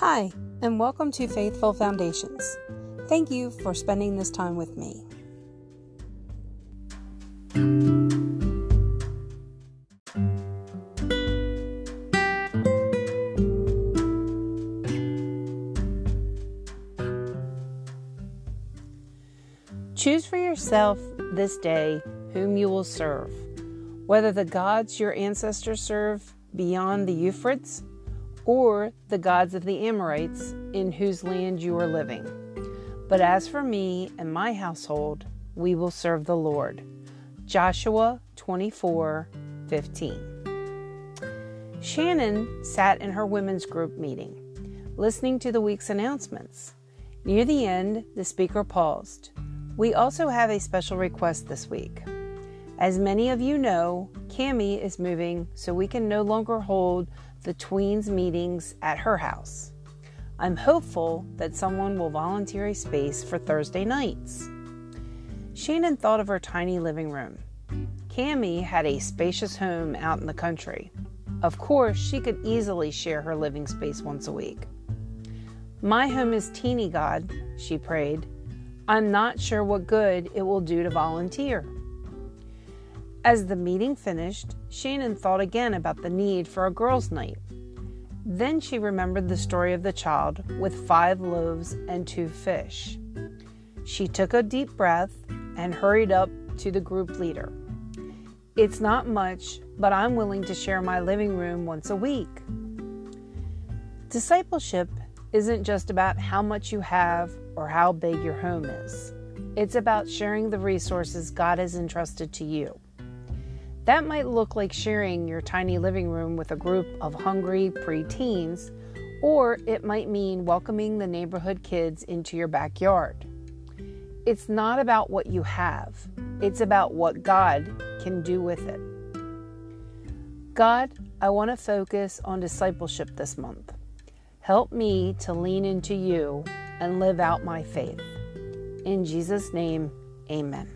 Hi, and welcome to Faithful Foundations. Thank you for spending this time with me. Choose for yourself this day whom you will serve, whether the gods your ancestors served beyond the Euphrates or the gods of the Amorites in whose land you are living. But as for me and my household, we will serve the Lord. Joshua 24 15. Shannon sat in her women's group meeting, listening to the week's announcements. Near the end, the speaker paused. We also have a special request this week. As many of you know, Cami is moving, so we can no longer hold the tweens meetings at her house. I'm hopeful that someone will volunteer a space for Thursday nights. Shannon thought of her tiny living room. Cami had a spacious home out in the country. Of course, she could easily share her living space once a week. My home is teeny, God, she prayed. I'm not sure what good it will do to volunteer. As the meeting finished, Shannon thought again about the need for a girls' night. Then she remembered the story of the child with five loaves and two fish. She took a deep breath and hurried up to the group leader. It's not much, but I'm willing to share my living room once a week. Discipleship isn't just about how much you have or how big your home is. It's about sharing the resources God has entrusted to you. That might look like sharing your tiny living room with a group of hungry preteens, or it might mean welcoming the neighborhood kids into your backyard. It's not about what you have, it's about what God can do with it. God, I want to focus on discipleship this month. Help me to lean into you and live out my faith. In Jesus' name, amen.